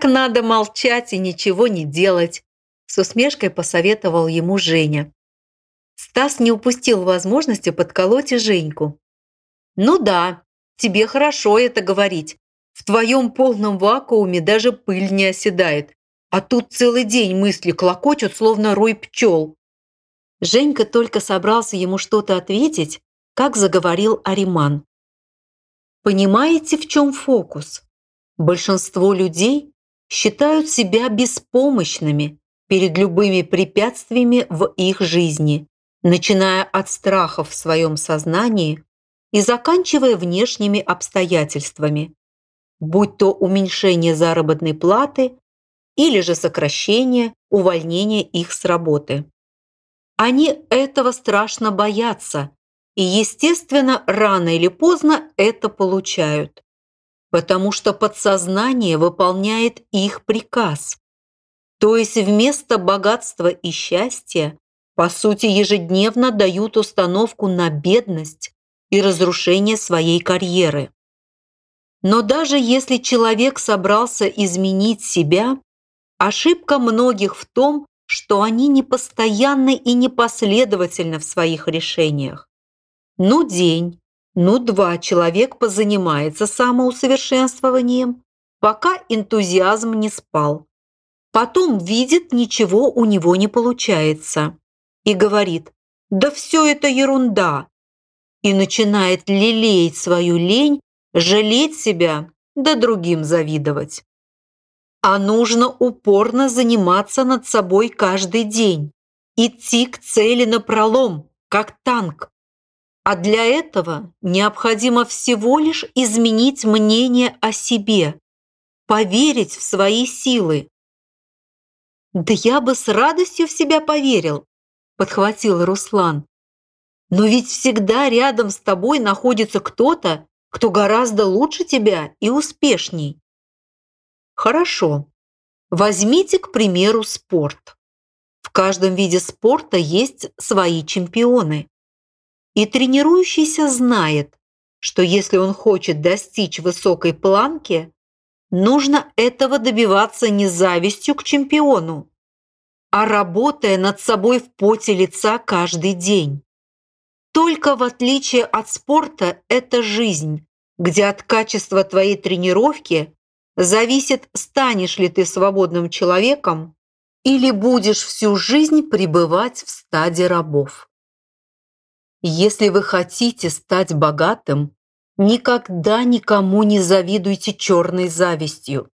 Так надо молчать и ничего не делать, с усмешкой посоветовал ему Женя. Стас не упустил возможности подколоть и Женьку. «Ну да, тебе хорошо это говорить. В твоем полном вакууме даже пыль не оседает. А тут целый день мысли клокочут, словно рой пчел». Женька только собрался ему что-то ответить, как заговорил Ариман. Понимаете, в чем фокус? Большинство людей считают себя беспомощными перед любыми препятствиями в их жизни, начиная от страхов в своем сознании и заканчивая внешними обстоятельствами, будь то уменьшение заработной платы или же сокращение, увольнение их с работы. Они этого страшно боятся и, естественно, рано или поздно это получают, потому что подсознание выполняет их приказ. То есть вместо богатства и счастья, по сути, ежедневно дают установку на бедность и разрушение своей карьеры. Но даже если человек собрался изменить себя, ошибка многих в том, что они непостоянны и непоследовательны в своих решениях. Ну день, ну два человек позанимается самоусовершенствованием, пока энтузиазм не спал. Потом видит, ничего у него не получается. И говорит, да все это ерунда. И начинает лелеять свою лень, жалеть себя, да другим завидовать. А нужно упорно заниматься над собой каждый день. Идти к цели напролом, как танк. А для этого необходимо всего лишь изменить мнение о себе, поверить в свои силы. «Да я бы с радостью в себя поверил», – подхватил Руслан. «Но ведь всегда рядом с тобой находится кто-то, кто гораздо лучше тебя и успешней». Хорошо. Возьмите, к примеру, спорт. В каждом виде спорта есть свои чемпионы. И тренирующийся знает, что если он хочет достичь высокой планки, нужно этого добиваться не завистью к чемпиону, а работая над собой в поте лица каждый день. Только в отличие от спорта это жизнь, где от качества твоей тренировки зависит, станешь ли ты свободным человеком или будешь всю жизнь пребывать в стаде рабов. Если вы хотите стать богатым, никогда никому не завидуйте черной завистью,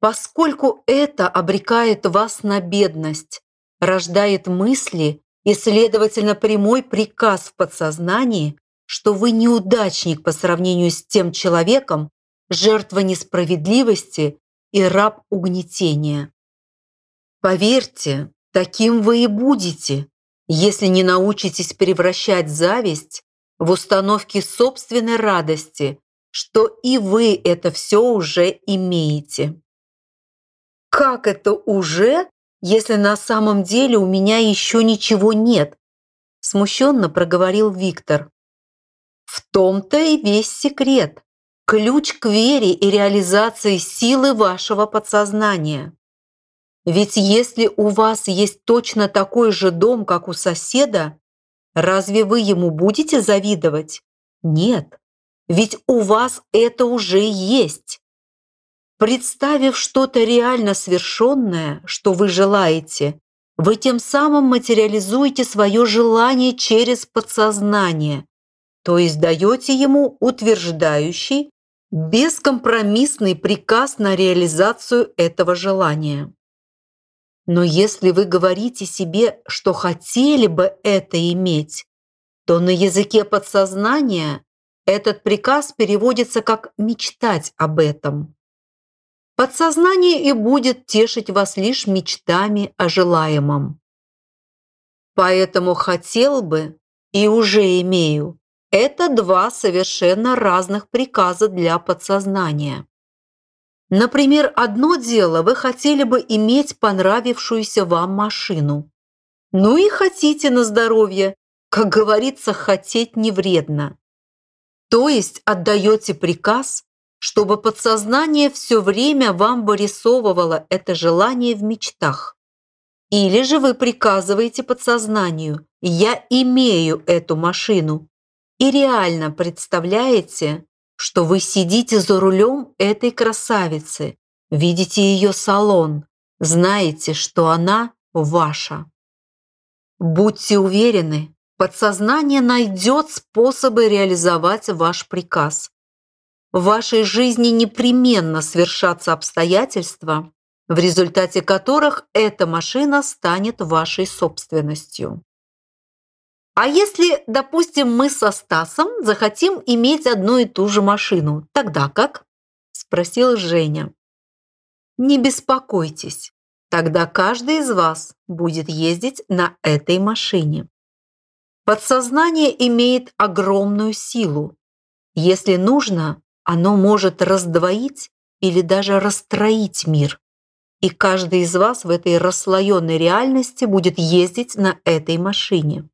поскольку это обрекает вас на бедность, рождает мысли и, следовательно, прямой приказ в подсознании, что вы неудачник по сравнению с тем человеком, жертва несправедливости и раб угнетения. Поверьте, таким вы и будете, если не научитесь превращать зависть в установки собственной радости, что и вы это все уже имеете. Как это уже, если на самом деле у меня еще ничего нет? Смущенно проговорил Виктор. В том-то и весь секрет. Ключ к вере и реализации силы вашего подсознания. Ведь если у вас есть точно такой же дом, как у соседа, разве вы ему будете завидовать? Нет, ведь у вас это уже есть. Представив что-то реально свершенное, что вы желаете, вы тем самым материализуете свое желание через подсознание, то есть даете ему утверждающий, бескомпромиссный приказ на реализацию этого желания. Но если вы говорите себе, что хотели бы это иметь, то на языке подсознания этот приказ переводится как «мечтать об этом». Подсознание и будет тешить вас лишь мечтами о желаемом. Поэтому хотел бы и уже имею. Это два совершенно разных приказа для подсознания. Например, одно дело, вы хотели бы иметь понравившуюся вам машину. Ну и хотите на здоровье. Как говорится, хотеть не вредно. То есть отдаете приказ, чтобы подсознание все время вам вырисовывало это желание в мечтах. Или же вы приказываете подсознанию «я имею эту машину» и реально представляете, что вы сидите за рулем этой красавицы, видите ее салон, знаете, что она ваша. Будьте уверены, подсознание найдет способы реализовать ваш приказ. В вашей жизни непременно свершатся обстоятельства, в результате которых эта машина станет вашей собственностью. А если, допустим, мы со Стасом захотим иметь одну и ту же машину, тогда как? Спросила Женя. Не беспокойтесь, тогда каждый из вас будет ездить на этой машине. Подсознание имеет огромную силу. Если нужно, оно может раздвоить или даже расстроить мир. И каждый из вас в этой расслоенной реальности будет ездить на этой машине.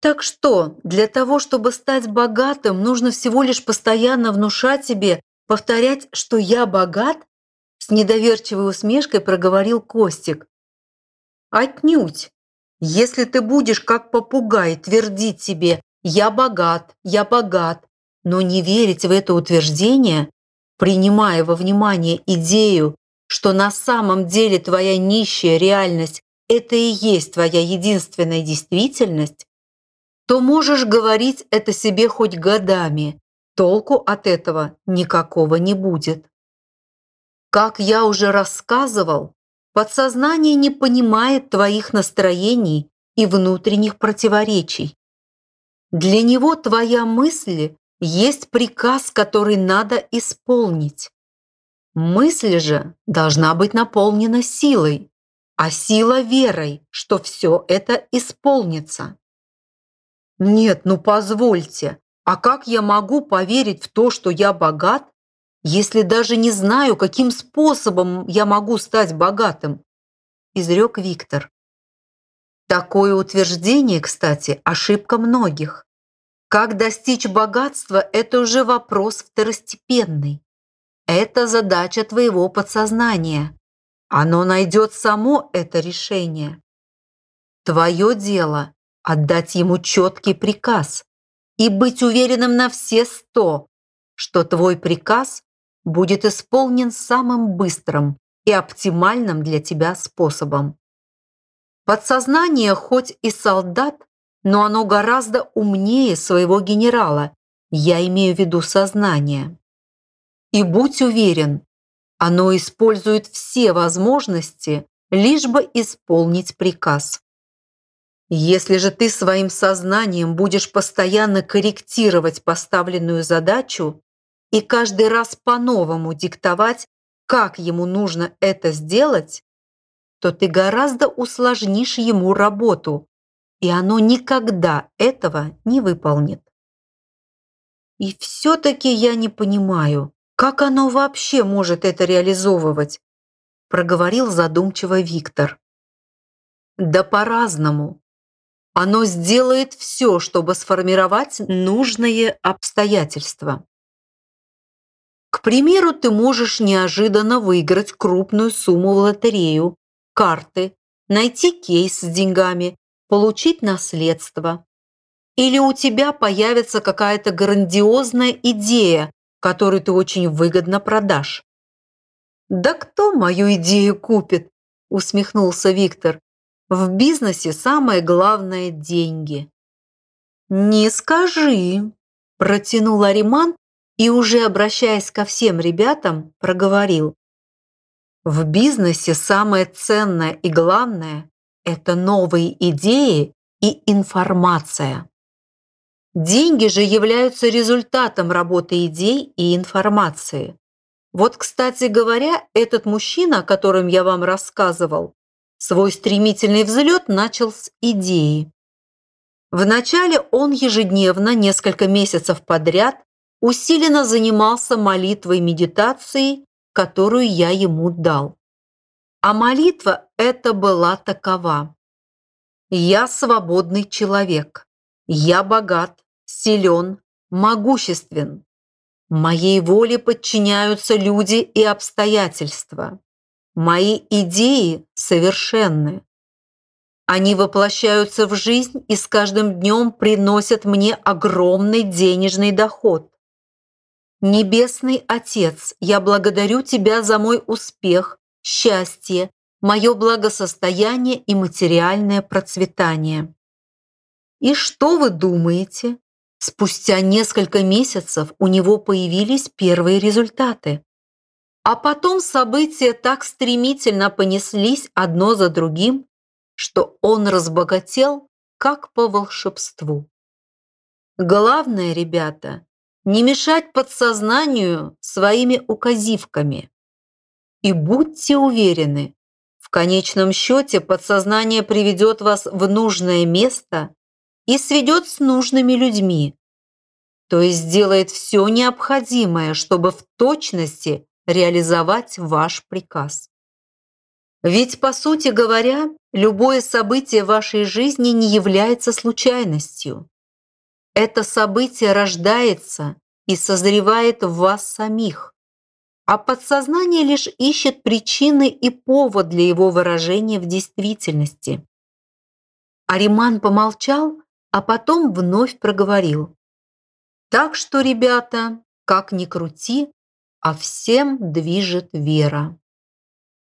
Так что, для того, чтобы стать богатым, нужно всего лишь постоянно внушать себе, повторять, что я богат? С недоверчивой усмешкой проговорил Костик. Отнюдь. Если ты будешь как попугай твердить себе «я богат, я богат», но не верить в это утверждение, принимая во внимание идею, что на самом деле твоя нищая реальность – это и есть твоя единственная действительность, то можешь говорить это себе хоть годами, толку от этого никакого не будет. Как я уже рассказывал, подсознание не понимает твоих настроений и внутренних противоречий. Для него твоя мысль есть приказ, который надо исполнить. Мысль же должна быть наполнена силой, а сила верой, что все это исполнится. Нет, ну позвольте, а как я могу поверить в то, что я богат, если даже не знаю, каким способом я могу стать богатым? Изрек Виктор. Такое утверждение, кстати, ошибка многих. Как достичь богатства – это уже вопрос второстепенный. Это задача твоего подсознания. Оно найдет само это решение. Твое дело отдать ему четкий приказ и быть уверенным на все сто, что твой приказ будет исполнен самым быстрым и оптимальным для тебя способом. Подсознание хоть и солдат, но оно гораздо умнее своего генерала, я имею в виду сознание. И будь уверен, оно использует все возможности, лишь бы исполнить приказ. Если же ты своим сознанием будешь постоянно корректировать поставленную задачу и каждый раз по-новому диктовать, как ему нужно это сделать, то ты гораздо усложнишь ему работу, и оно никогда этого не выполнит. И все-таки я не понимаю, как оно вообще может это реализовывать, проговорил задумчиво Виктор. Да по-разному. Оно сделает все, чтобы сформировать нужные обстоятельства. К примеру, ты можешь неожиданно выиграть крупную сумму в лотерею, карты, найти кейс с деньгами, получить наследство. Или у тебя появится какая-то грандиозная идея, которую ты очень выгодно продашь. «Да кто мою идею купит?» – усмехнулся Виктор. В бизнесе самое главное – деньги. «Не скажи», – протянул Ариман и, уже обращаясь ко всем ребятам, проговорил. «В бизнесе самое ценное и главное – это новые идеи и информация. Деньги же являются результатом работы идей и информации. Вот, кстати говоря, этот мужчина, о котором я вам рассказывал, Свой стремительный взлет начал с идеи. Вначале он ежедневно, несколько месяцев подряд, усиленно занимался молитвой медитацией, которую я ему дал. А молитва эта была такова. «Я свободный человек. Я богат, силен, могуществен. Моей воле подчиняются люди и обстоятельства. Мои идеи совершенны. Они воплощаются в жизнь и с каждым днем приносят мне огромный денежный доход. Небесный Отец, я благодарю Тебя за мой успех, счастье, мое благосостояние и материальное процветание. И что вы думаете? Спустя несколько месяцев у него появились первые результаты. А потом события так стремительно понеслись одно за другим, что он разбогател, как по волшебству. Главное, ребята, не мешать подсознанию своими указивками. И будьте уверены, в конечном счете подсознание приведет вас в нужное место и сведет с нужными людьми, то есть сделает все необходимое, чтобы в точности реализовать ваш приказ. Ведь, по сути говоря, любое событие вашей жизни не является случайностью. Это событие рождается и созревает в вас самих, а подсознание лишь ищет причины и повод для его выражения в действительности. Ариман помолчал, а потом вновь проговорил. Так что, ребята, как ни крути, а всем движет вера.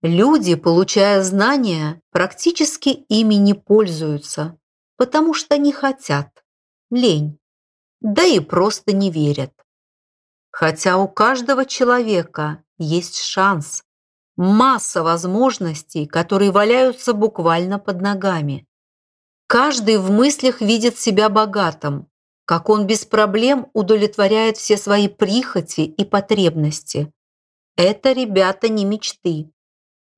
Люди, получая знания, практически ими не пользуются, потому что не хотят, лень, да и просто не верят. Хотя у каждого человека есть шанс, масса возможностей, которые валяются буквально под ногами. Каждый в мыслях видит себя богатым, как он без проблем удовлетворяет все свои прихоти и потребности. Это, ребята, не мечты.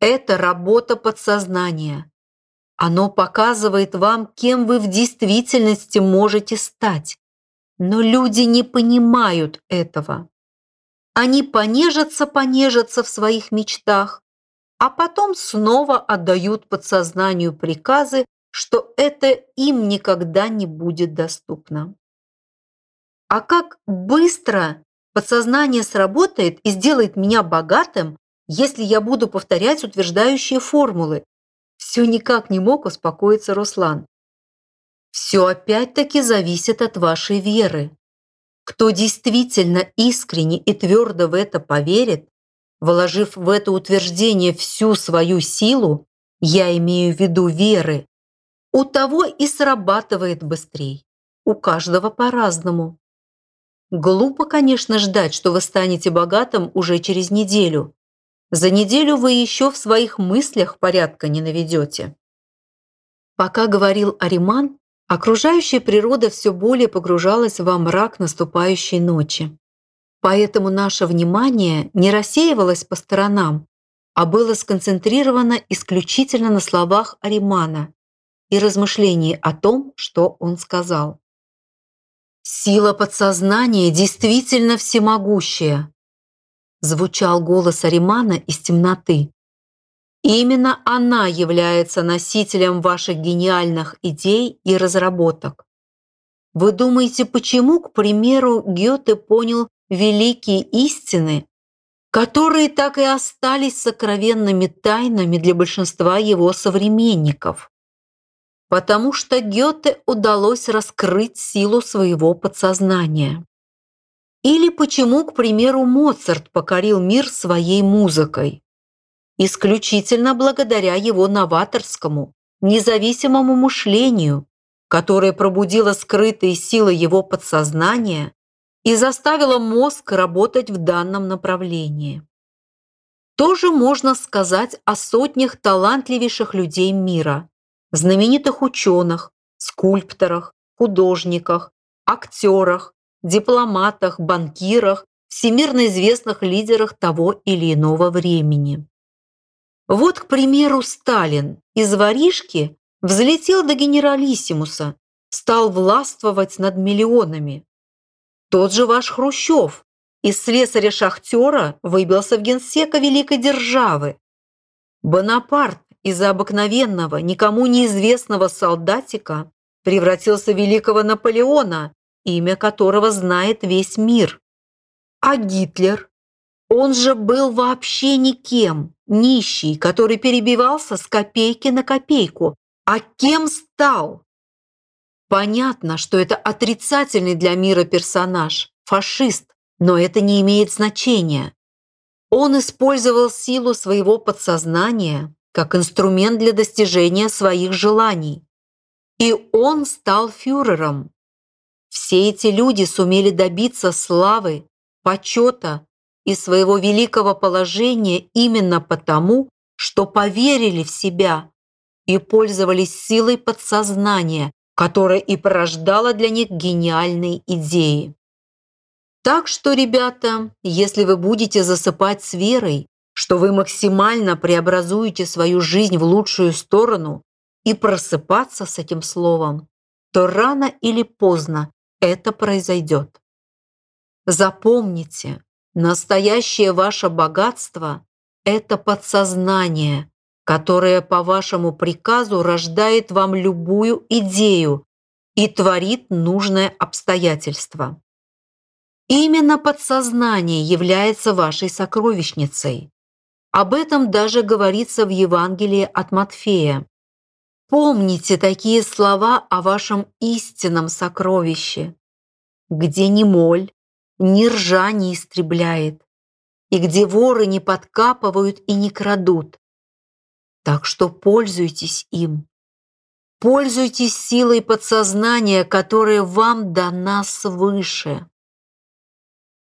Это работа подсознания. Оно показывает вам, кем вы в действительности можете стать. Но люди не понимают этого. Они понежатся-понежатся в своих мечтах, а потом снова отдают подсознанию приказы, что это им никогда не будет доступно. А как быстро подсознание сработает и сделает меня богатым, если я буду повторять утверждающие формулы? Все никак не мог успокоиться Руслан. Все опять-таки зависит от вашей веры. Кто действительно искренне и твердо в это поверит, вложив в это утверждение всю свою силу, я имею в виду веры, у того и срабатывает быстрее. У каждого по-разному. Глупо, конечно, ждать, что вы станете богатым уже через неделю. За неделю вы еще в своих мыслях порядка не наведете. Пока говорил Ариман, окружающая природа все более погружалась во мрак наступающей ночи. Поэтому наше внимание не рассеивалось по сторонам, а было сконцентрировано исключительно на словах Аримана и размышлении о том, что он сказал. Сила подсознания действительно всемогущая, звучал голос Аримана из темноты. Именно она является носителем ваших гениальных идей и разработок. Вы думаете, почему, к примеру, Гёте понял великие истины, которые так и остались сокровенными тайнами для большинства его современников? Потому что Гёте удалось раскрыть силу своего подсознания. Или почему, к примеру, Моцарт покорил мир своей музыкой? Исключительно благодаря его новаторскому, независимому мышлению, которое пробудило скрытые силы его подсознания и заставило мозг работать в данном направлении. Тоже можно сказать о сотнях талантливейших людей мира, знаменитых ученых, скульпторах, художниках, актерах, дипломатах, банкирах, всемирно известных лидерах того или иного времени. Вот, к примеру, Сталин из воришки взлетел до генералиссимуса, стал властвовать над миллионами. Тот же ваш Хрущев из слесаря-шахтера выбился в генсека великой державы. Бонапарт из-за обыкновенного, никому неизвестного солдатика превратился в великого Наполеона, имя которого знает весь мир. А Гитлер? Он же был вообще никем, нищий, который перебивался с копейки на копейку. А кем стал? Понятно, что это отрицательный для мира персонаж, фашист, но это не имеет значения. Он использовал силу своего подсознания как инструмент для достижения своих желаний. И он стал фюрером. Все эти люди сумели добиться славы, почета и своего великого положения именно потому, что поверили в себя и пользовались силой подсознания, которая и порождала для них гениальные идеи. Так что, ребята, если вы будете засыпать с верой, что вы максимально преобразуете свою жизнь в лучшую сторону и просыпаться с этим словом, то рано или поздно это произойдет. Запомните, настоящее ваше богатство – это подсознание, которое по вашему приказу рождает вам любую идею и творит нужное обстоятельство. Именно подсознание является вашей сокровищницей. Об этом даже говорится в Евангелии от Матфея. Помните такие слова о вашем истинном сокровище, где ни моль, ни ржа не истребляет, и где воры не подкапывают и не крадут. Так что пользуйтесь им. Пользуйтесь силой подсознания, которая вам дана свыше.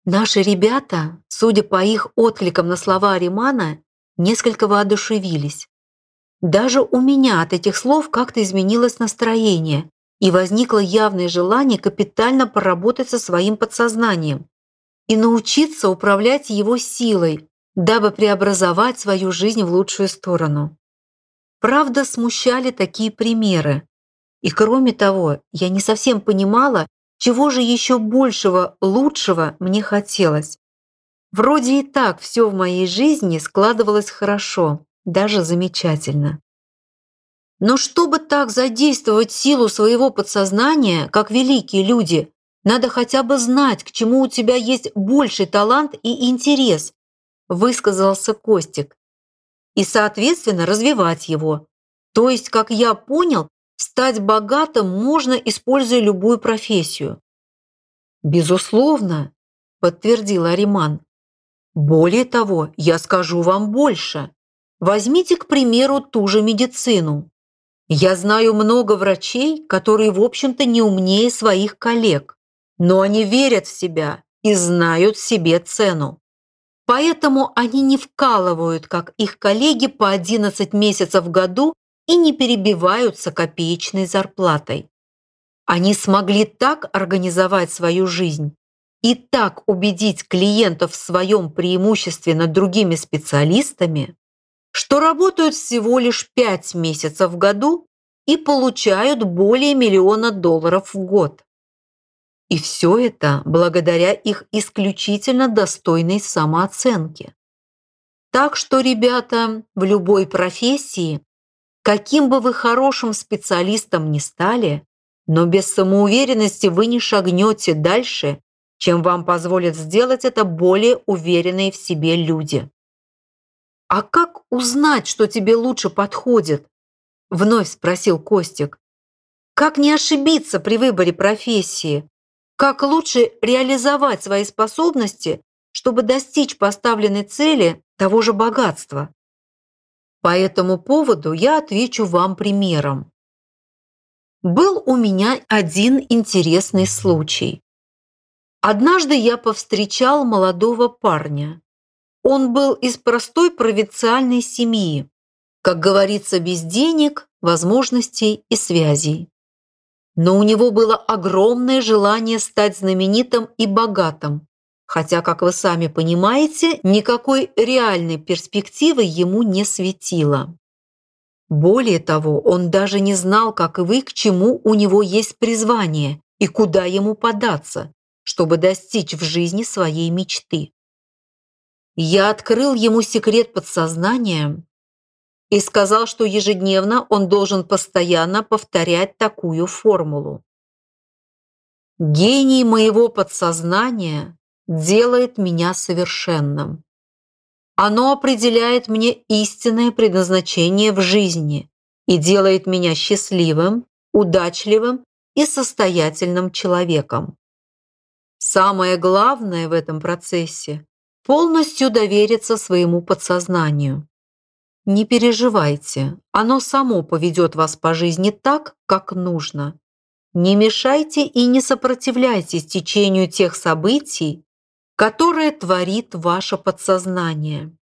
Наши ребята, судя по их откликам на слова Аримана, несколько воодушевились. Даже у меня от этих слов как-то изменилось настроение, и возникло явное желание капитально поработать со своим подсознанием и научиться управлять его силой, дабы преобразовать свою жизнь в лучшую сторону. Правда, смущали такие примеры. И кроме того, я не совсем понимала, чего же еще большего, лучшего мне хотелось. Вроде и так все в моей жизни складывалось хорошо, даже замечательно. Но чтобы так задействовать силу своего подсознания, как великие люди, надо хотя бы знать, к чему у тебя есть больший талант и интерес, высказался Костик. И, соответственно, развивать его. То есть, как я понял, стать богатым можно, используя любую профессию. Безусловно, подтвердил Ариман. Более того, я скажу вам больше. Возьмите, к примеру, ту же медицину. Я знаю много врачей, которые, в общем-то, не умнее своих коллег, но они верят в себя и знают себе цену. Поэтому они не вкалывают, как их коллеги, по 11 месяцев в году и не перебиваются копеечной зарплатой. Они смогли так организовать свою жизнь, и так убедить клиентов в своем преимуществе над другими специалистами, что работают всего лишь 5 месяцев в году и получают более миллиона долларов в год. И все это благодаря их исключительно достойной самооценке. Так что, ребята, в любой профессии, каким бы вы хорошим специалистом ни стали, но без самоуверенности вы не шагнете дальше чем вам позволят сделать это более уверенные в себе люди. «А как узнать, что тебе лучше подходит?» – вновь спросил Костик. «Как не ошибиться при выборе профессии? Как лучше реализовать свои способности, чтобы достичь поставленной цели того же богатства?» По этому поводу я отвечу вам примером. Был у меня один интересный случай. Однажды я повстречал молодого парня. Он был из простой провинциальной семьи, как говорится, без денег, возможностей и связей. Но у него было огромное желание стать знаменитым и богатым, хотя, как вы сами понимаете, никакой реальной перспективы ему не светило. Более того, он даже не знал, как и вы, к чему у него есть призвание и куда ему податься, чтобы достичь в жизни своей мечты. Я открыл ему секрет подсознания и сказал, что ежедневно он должен постоянно повторять такую формулу. Гений моего подсознания делает меня совершенным. Оно определяет мне истинное предназначение в жизни и делает меня счастливым, удачливым и состоятельным человеком. Самое главное в этом процессе – полностью довериться своему подсознанию. Не переживайте, оно само поведет вас по жизни так, как нужно. Не мешайте и не сопротивляйтесь течению тех событий, которые творит ваше подсознание.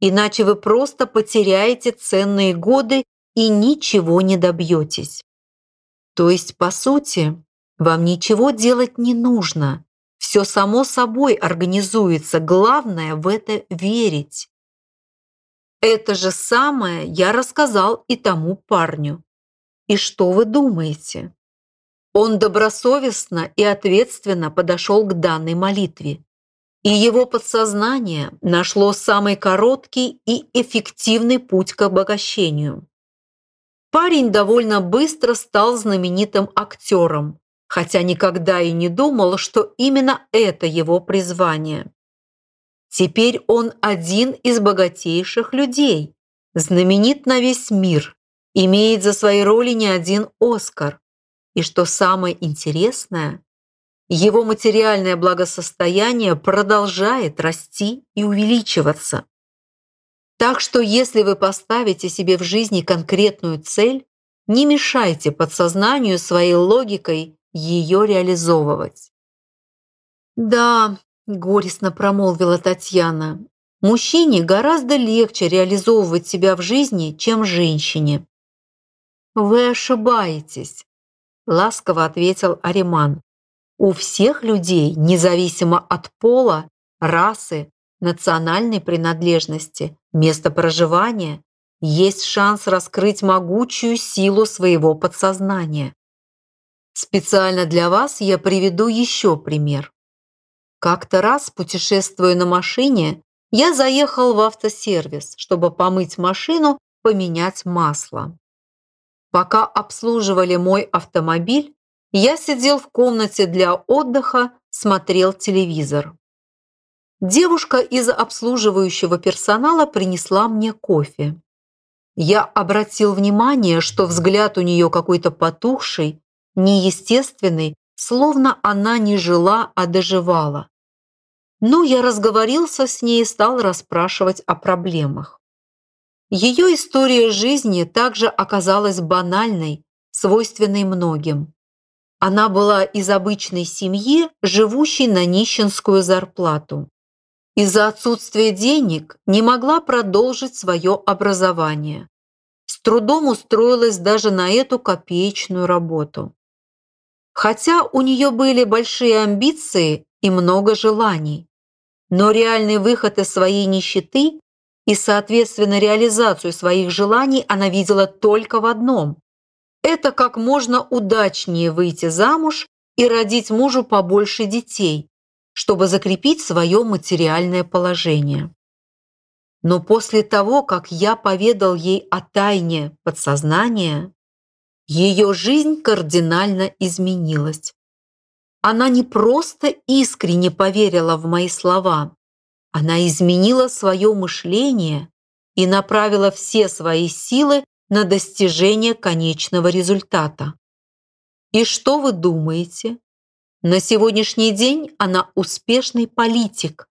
Иначе вы просто потеряете ценные годы и ничего не добьетесь. То есть, по сути, вам ничего делать не нужно. Все само собой организуется, главное в это верить. Это же самое я рассказал и тому парню. И что вы думаете? Он добросовестно и ответственно подошел к данной молитве. И его подсознание нашло самый короткий и эффективный путь к обогащению. Парень довольно быстро стал знаменитым актером, хотя никогда и не думал, что именно это его призвание. Теперь он один из богатейших людей, знаменит на весь мир, имеет за свои роли не один Оскар. И что самое интересное, его материальное благосостояние продолжает расти и увеличиваться. Так что если вы поставите себе в жизни конкретную цель, не мешайте подсознанию своей логикой ее реализовывать. Да, горестно промолвила Татьяна. Мужчине гораздо легче реализовывать себя в жизни, чем женщине. Вы ошибаетесь, ласково ответил Ариман. У всех людей, независимо от пола, расы, национальной принадлежности, места проживания, есть шанс раскрыть могучую силу своего подсознания. Специально для вас я приведу еще пример. Как-то раз, путешествуя на машине, я заехал в автосервис, чтобы помыть машину, поменять масло. Пока обслуживали мой автомобиль, я сидел в комнате для отдыха, смотрел телевизор. Девушка из обслуживающего персонала принесла мне кофе. Я обратил внимание, что взгляд у нее какой-то потухший, неестественный словно она не жила, а доживала. Но я разговорился с ней и стал расспрашивать о проблемах. Ее история жизни также оказалась банальной, свойственной многим. Она была из обычной семьи, живущей на нищенскую зарплату. Из-за отсутствия денег не могла продолжить свое образование. С трудом устроилась даже на эту копеечную работу. Хотя у нее были большие амбиции и много желаний. Но реальный выход из своей нищеты и, соответственно, реализацию своих желаний она видела только в одном. Это как можно удачнее выйти замуж и родить мужу побольше детей, чтобы закрепить свое материальное положение. Но после того, как я поведал ей о тайне подсознания, ее жизнь кардинально изменилась. Она не просто искренне поверила в мои слова, она изменила свое мышление и направила все свои силы на достижение конечного результата. И что вы думаете? На сегодняшний день она успешный политик,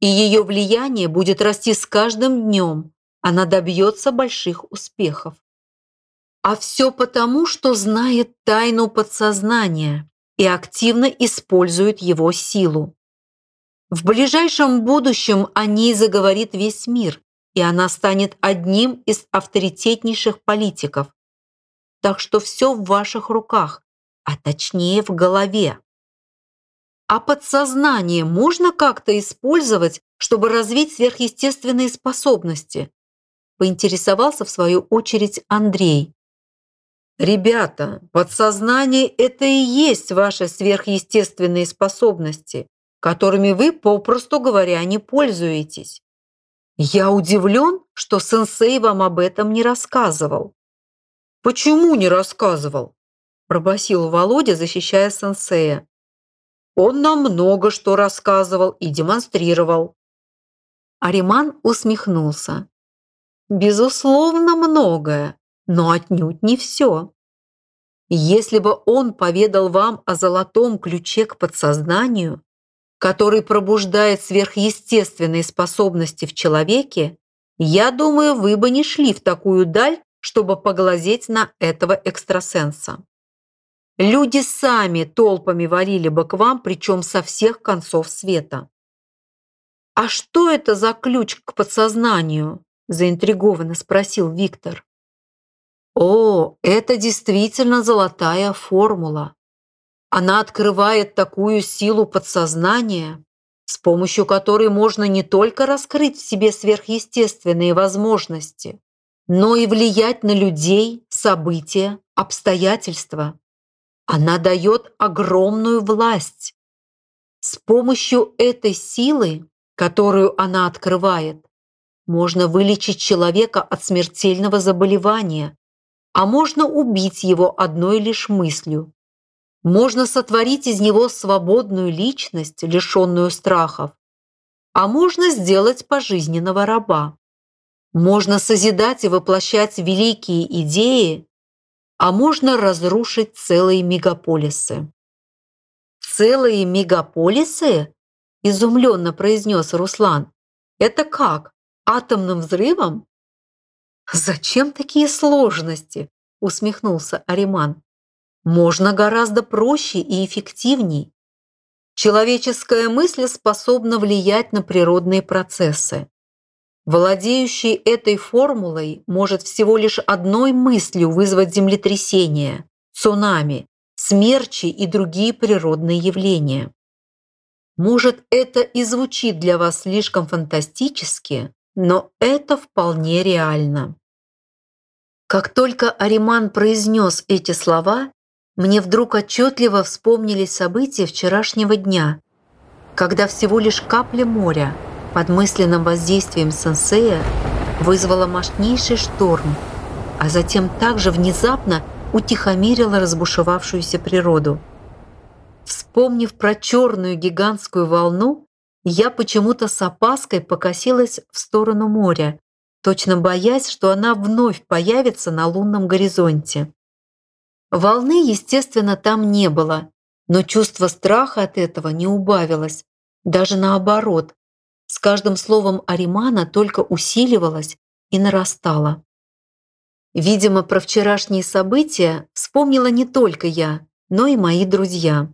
и ее влияние будет расти с каждым днем. Она добьется больших успехов. А все потому, что знает тайну подсознания и активно использует его силу. В ближайшем будущем о ней заговорит весь мир, и она станет одним из авторитетнейших политиков. Так что все в ваших руках, а точнее в голове. А подсознание можно как-то использовать, чтобы развить сверхъестественные способности? Поинтересовался в свою очередь Андрей. Ребята, подсознание – это и есть ваши сверхъестественные способности, которыми вы, попросту говоря, не пользуетесь. Я удивлен, что сенсей вам об этом не рассказывал. Почему не рассказывал? Пробасил Володя, защищая сенсея. Он нам много что рассказывал и демонстрировал. Ариман усмехнулся. Безусловно, многое, но отнюдь не все. Если бы он поведал вам о золотом ключе к подсознанию, который пробуждает сверхъестественные способности в человеке, я думаю, вы бы не шли в такую даль, чтобы поглазеть на этого экстрасенса. Люди сами толпами валили бы к вам, причем со всех концов света. «А что это за ключ к подсознанию?» – заинтригованно спросил Виктор. «О, это действительно золотая формула. Она открывает такую силу подсознания, с помощью которой можно не только раскрыть в себе сверхъестественные возможности, но и влиять на людей, события, обстоятельства. Она дает огромную власть. С помощью этой силы, которую она открывает, можно вылечить человека от смертельного заболевания, а можно убить его одной лишь мыслью. Можно сотворить из него свободную личность, лишенную страхов, а можно сделать пожизненного раба. Можно созидать и воплощать великие идеи, а можно разрушить целые мегаполисы. «Целые мегаполисы?» – изумленно произнес Руслан. «Это как? Атомным взрывом?» «Зачем такие сложности?» – усмехнулся Ариман. «Можно гораздо проще и эффективней. Человеческая мысль способна влиять на природные процессы. Владеющий этой формулой может всего лишь одной мыслью вызвать землетрясение, цунами, смерчи и другие природные явления. Может, это и звучит для вас слишком фантастически, но это вполне реально. Как только Ариман произнес эти слова, мне вдруг отчетливо вспомнились события вчерашнего дня, когда всего лишь капля моря – под мысленным воздействием сенсея вызвала мощнейший шторм, а затем также внезапно утихомирила разбушевавшуюся природу. Вспомнив про черную гигантскую волну, я почему-то с опаской покосилась в сторону моря, точно боясь, что она вновь появится на лунном горизонте. Волны, естественно, там не было, но чувство страха от этого не убавилось, даже наоборот, с каждым словом Аримана только усиливалось и нарастало. Видимо, про вчерашние события вспомнила не только я, но и мои друзья.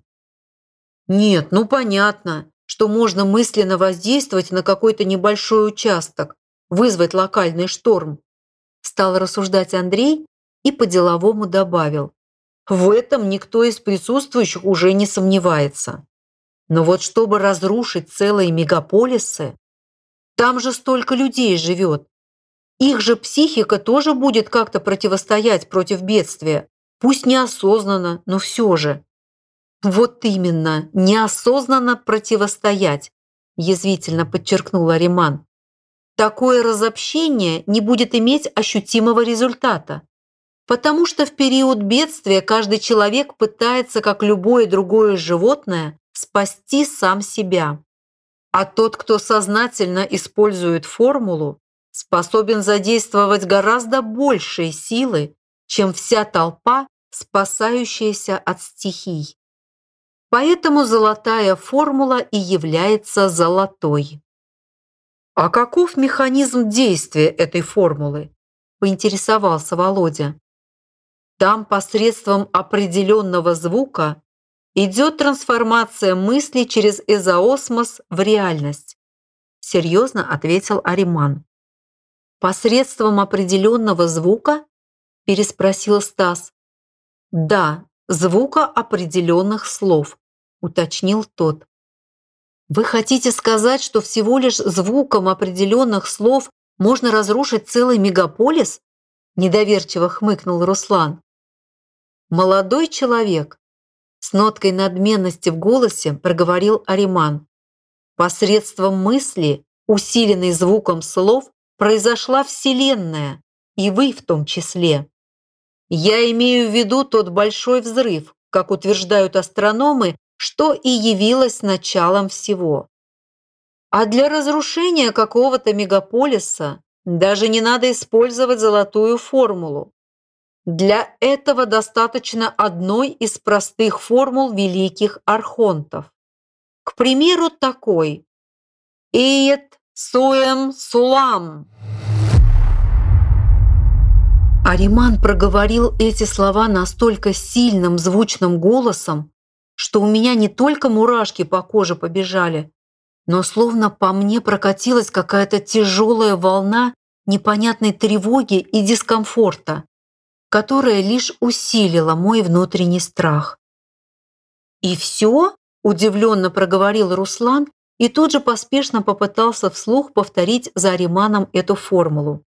Нет, ну понятно, что можно мысленно воздействовать на какой-то небольшой участок, вызвать локальный шторм. Стал рассуждать Андрей и по-деловому добавил. В этом никто из присутствующих уже не сомневается. Но вот чтобы разрушить целые мегаполисы, там же столько людей живет. Их же психика тоже будет как-то противостоять против бедствия. Пусть неосознанно, но все же. Вот именно, неосознанно противостоять, язвительно подчеркнула Риман. Такое разобщение не будет иметь ощутимого результата. Потому что в период бедствия каждый человек пытается, как любое другое животное, спасти сам себя. А тот, кто сознательно использует формулу, способен задействовать гораздо большие силы, чем вся толпа, спасающаяся от стихий. Поэтому золотая формула и является золотой. «А каков механизм действия этой формулы?» – поинтересовался Володя. Там посредством определенного звука идет трансформация мысли через эзоосмос в реальность, серьезно ответил Ариман. Посредством определенного звука? переспросил Стас. Да, звука определенных слов, уточнил тот. Вы хотите сказать, что всего лишь звуком определенных слов можно разрушить целый мегаполис? Недоверчиво хмыкнул Руслан. Молодой человек, с ноткой надменности в голосе проговорил Ариман. Посредством мысли, усиленной звуком слов, произошла Вселенная, и вы в том числе. Я имею в виду тот большой взрыв, как утверждают астрономы, что и явилось началом всего. А для разрушения какого-то мегаполиса даже не надо использовать золотую формулу. Для этого достаточно одной из простых формул великих архонтов. К примеру, такой «Иет суем сулам». Ариман проговорил эти слова настолько сильным звучным голосом, что у меня не только мурашки по коже побежали, но словно по мне прокатилась какая-то тяжелая волна непонятной тревоги и дискомфорта, которая лишь усилила мой внутренний страх. «И все?» – удивленно проговорил Руслан и тут же поспешно попытался вслух повторить за Ариманом эту формулу.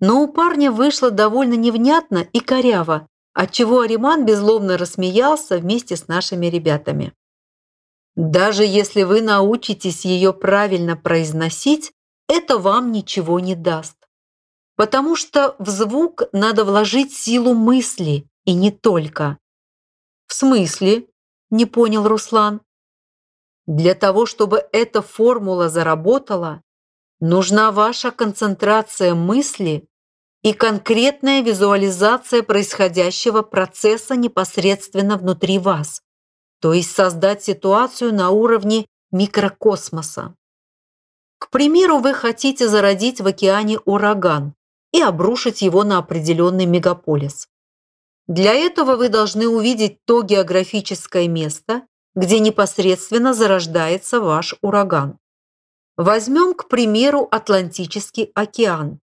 Но у парня вышло довольно невнятно и коряво, отчего Ариман безлобно рассмеялся вместе с нашими ребятами. Даже если вы научитесь ее правильно произносить, это вам ничего не даст. Потому что в звук надо вложить силу мысли, и не только. В смысле? Не понял Руслан. Для того, чтобы эта формула заработала, нужна ваша концентрация мысли и конкретная визуализация происходящего процесса непосредственно внутри вас то есть создать ситуацию на уровне микрокосмоса. К примеру, вы хотите зародить в океане ураган и обрушить его на определенный мегаполис. Для этого вы должны увидеть то географическое место, где непосредственно зарождается ваш ураган. Возьмем, к примеру, Атлантический океан.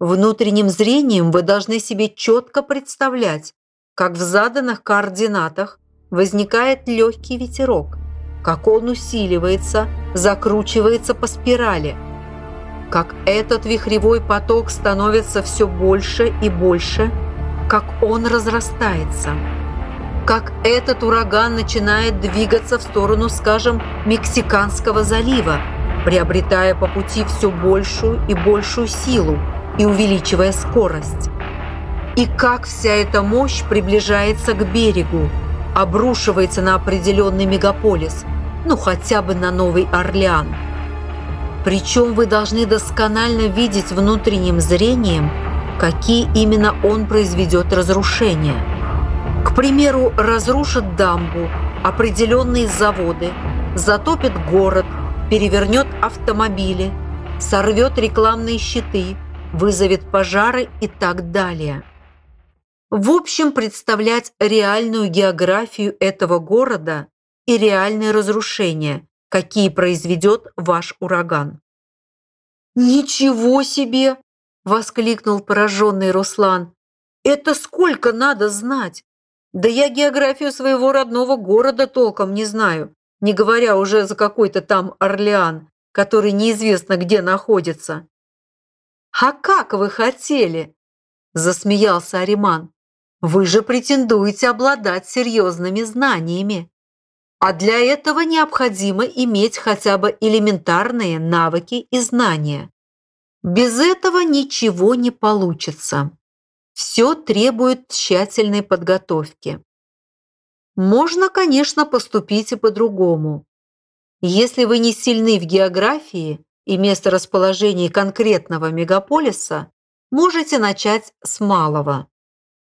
Внутренним зрением вы должны себе четко представлять, как в заданных координатах возникает легкий ветерок, как он усиливается, закручивается по спирали, как этот вихревой поток становится все больше и больше, как он разрастается, как этот ураган начинает двигаться в сторону, скажем, Мексиканского залива, приобретая по пути все большую и большую силу и увеличивая скорость. И как вся эта мощь приближается к берегу, обрушивается на определенный мегаполис, ну хотя бы на Новый Орлеан. Причем вы должны досконально видеть внутренним зрением, какие именно он произведет разрушения. К примеру, разрушит дамбу, определенные заводы, затопит город, перевернет автомобили, сорвет рекламные щиты, вызовет пожары и так далее. В общем, представлять реальную географию этого города и реальные разрушения, какие произведет ваш ураган. «Ничего себе!» – воскликнул пораженный Руслан. «Это сколько надо знать? Да я географию своего родного города толком не знаю, не говоря уже за какой-то там Орлеан, который неизвестно где находится». «А как вы хотели?» – засмеялся Ариман. Вы же претендуете обладать серьезными знаниями. А для этого необходимо иметь хотя бы элементарные навыки и знания. Без этого ничего не получится. Все требует тщательной подготовки. Можно, конечно, поступить и по-другому. Если вы не сильны в географии и месторасположении конкретного мегаполиса, можете начать с малого.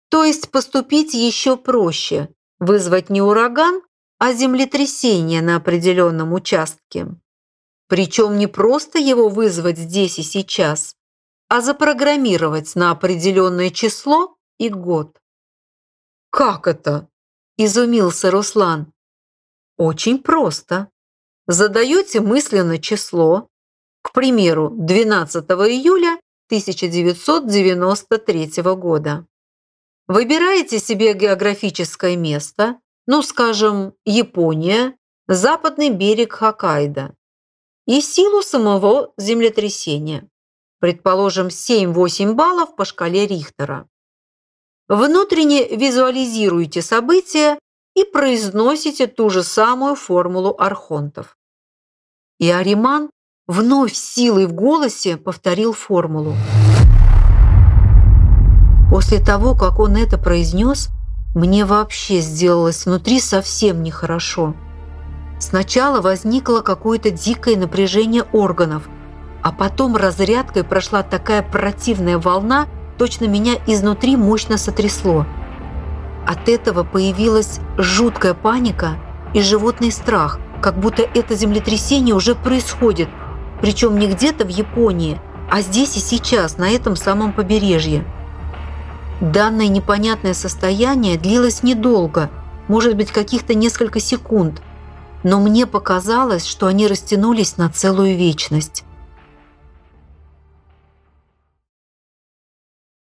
То есть поступить еще проще, вызвать не ураган, а землетрясение на определенном участке. Причем не просто его вызвать здесь и сейчас, а запрограммировать на определенное число и год. «Как это?» – изумился Руслан. «Очень просто. Задаете мысленно число, к примеру, 12 июля 1993 года. Выбираете себе географическое место, ну, скажем, Япония, западный берег Хоккайдо, и силу самого землетрясения, предположим, 7-8 баллов по шкале Рихтера. Внутренне визуализируете события и произносите ту же самую формулу архонтов. И Ариман вновь силой в голосе повторил формулу. После того, как он это произнес, Мне вообще сделалось внутри совсем нехорошо. Сначала возникло какое-то дикое напряжение органов, а потом разрядкой прошла такая противная волна, точно меня изнутри мощно сотрясло. От этого появилась жуткая паника и животный страх, как будто это землетрясение уже происходит, причем не где-то в Японии, а здесь и сейчас, на этом самом побережье. Данное непонятное состояние длилось недолго, может быть, каких-то несколько секунд, но мне показалось, что они растянулись на целую вечность.